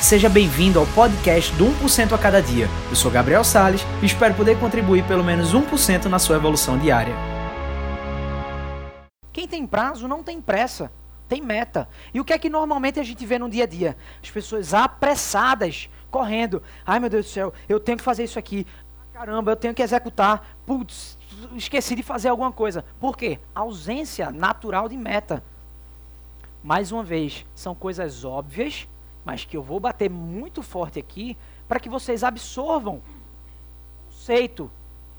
Seja bem-vindo ao podcast do 1% a cada dia. Eu sou Gabriel Sales e espero poder contribuir pelo menos 1% na sua evolução diária. Quem tem prazo não tem pressa, tem meta. E o que é que normalmente a gente vê no dia a dia? As pessoas apressadas, correndo. Ai meu Deus do céu, eu tenho que fazer isso aqui. Caramba, eu tenho que executar. Putz, esqueci de fazer alguma coisa. Por quê? Ausência natural de meta. Mais uma vez, são coisas óbvias mas que eu vou bater muito forte aqui para que vocês absorvam conceito.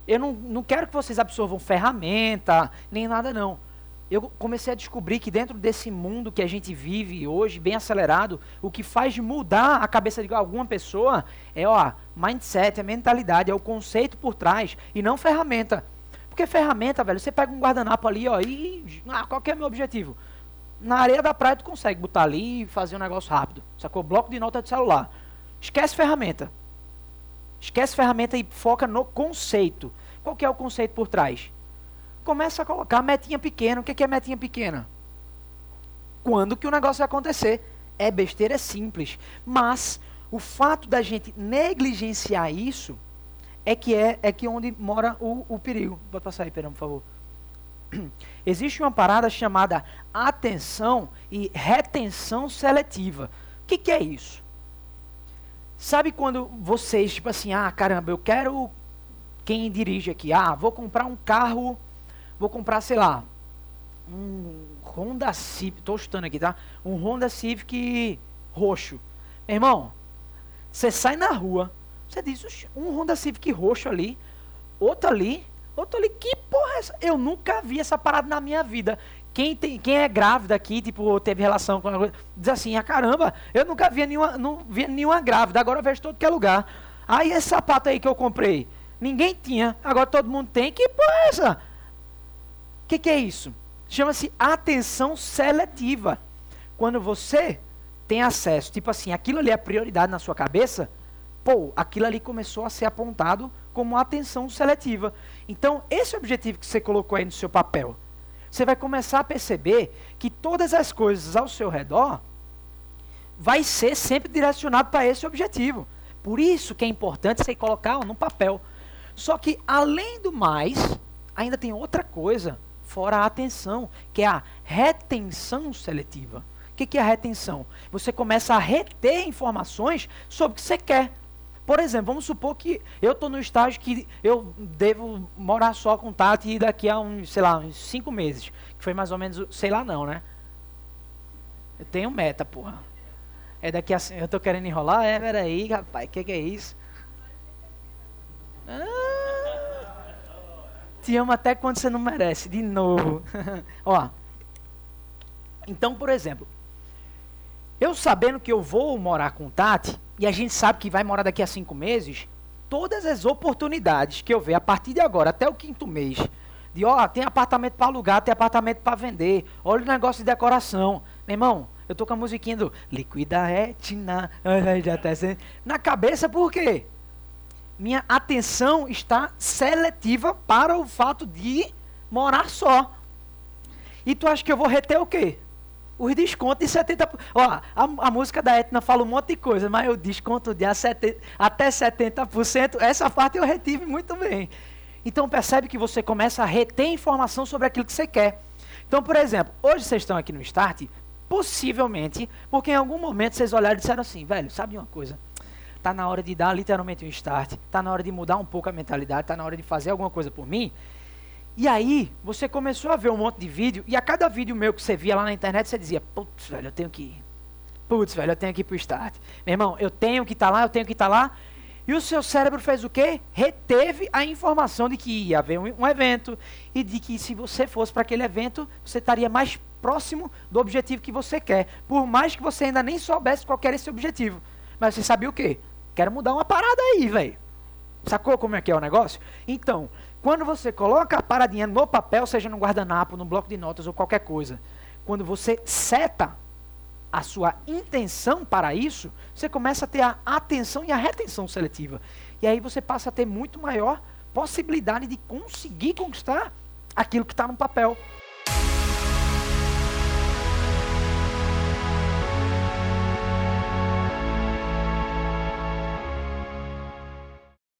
Eu não, não quero que vocês absorvam ferramenta, nem nada não. Eu comecei a descobrir que dentro desse mundo que a gente vive hoje, bem acelerado, o que faz mudar a cabeça de alguma pessoa é, ó, mindset, é mentalidade, é o conceito por trás e não ferramenta. Porque ferramenta, velho, você pega um guardanapo ali, ó, e ah, qual é o meu objetivo? Na areia da praia tu consegue botar ali e fazer um negócio rápido. Sacou? Bloco de nota de celular. Esquece ferramenta. Esquece ferramenta e foca no conceito. Qual que é o conceito por trás? Começa a colocar metinha pequena. O que é metinha pequena? Quando que o negócio vai acontecer? É besteira, é simples. Mas o fato da gente negligenciar isso é que é, é que onde mora o, o perigo. Pode passar aí, Perão, por favor. existe uma parada chamada atenção e retenção seletiva. O que, que é isso? Sabe quando vocês, tipo assim, ah, caramba, eu quero. Quem dirige aqui? Ah, vou comprar um carro, vou comprar, sei lá, um Honda Civic, estou chutando aqui, tá? Um Honda Civic roxo. Irmão, você sai na rua, você diz, um Honda Civic roxo ali, outro ali, tô ali, que porra Eu nunca vi essa parada na minha vida. Quem, tem, quem é grávida aqui, tipo, teve relação com a diz assim, ah, caramba, eu nunca vi nenhuma, não via nenhuma grávida, agora eu vejo todo que é lugar. Aí esse sapato aí que eu comprei, ninguém tinha, agora todo mundo tem, que porra é essa? O que, que é isso? Chama-se atenção seletiva. Quando você tem acesso, tipo assim, aquilo ali é prioridade na sua cabeça, pô, aquilo ali começou a ser apontado como atenção seletiva. Então, esse objetivo que você colocou aí no seu papel, você vai começar a perceber que todas as coisas ao seu redor vai ser sempre direcionado para esse objetivo. Por isso que é importante você colocar no papel. Só que, além do mais, ainda tem outra coisa fora a atenção, que é a retenção seletiva. O que é a retenção? Você começa a reter informações sobre o que você quer. Por exemplo, vamos supor que eu estou no estágio que eu devo morar só com Tati daqui a uns, sei lá, uns cinco meses. Que foi mais ou menos, sei lá não, né? Eu tenho meta, porra. É daqui a. Eu tô querendo enrolar? É, peraí, rapaz, o que, que é isso? Ah, te amo até quando você não merece, de novo. Ó. Então, por exemplo, eu sabendo que eu vou morar com Tati, e a gente sabe que vai morar daqui a cinco meses, todas as oportunidades que eu ver a partir de agora até o quinto mês, de ó, tem apartamento para alugar, tem apartamento para vender, olha o negócio de decoração. Meu irmão, eu tô com a musiquinha do Liquida Retina, já tá na cabeça por quê? Minha atenção está seletiva para o fato de morar só. E tu acha que eu vou reter o quê? Os descontos de 70%. Ó, a, a música da Etna fala um monte de coisa, mas o desconto de 70, até 70%, essa parte eu retive muito bem. Então percebe que você começa a reter informação sobre aquilo que você quer. Então, por exemplo, hoje vocês estão aqui no Start, possivelmente, porque em algum momento vocês olharam e disseram assim, velho, sabe uma coisa? Tá na hora de dar literalmente um start, tá na hora de mudar um pouco a mentalidade, tá na hora de fazer alguma coisa por mim. E aí, você começou a ver um monte de vídeo, e a cada vídeo meu que você via lá na internet, você dizia, putz, velho, eu tenho que ir. Putz, velho, eu tenho que ir pro start. Meu irmão, eu tenho que estar tá lá, eu tenho que estar tá lá. E o seu cérebro fez o quê? Reteve a informação de que ia haver um, um evento e de que se você fosse para aquele evento, você estaria mais próximo do objetivo que você quer. Por mais que você ainda nem soubesse qual era esse objetivo. Mas você sabia o quê? Quero mudar uma parada aí, velho. Sacou como é que é o negócio? Então, quando você coloca a paradinha no papel, seja no guardanapo, no bloco de notas ou qualquer coisa, quando você seta a sua intenção para isso, você começa a ter a atenção e a retenção seletiva. E aí você passa a ter muito maior possibilidade de conseguir conquistar aquilo que está no papel.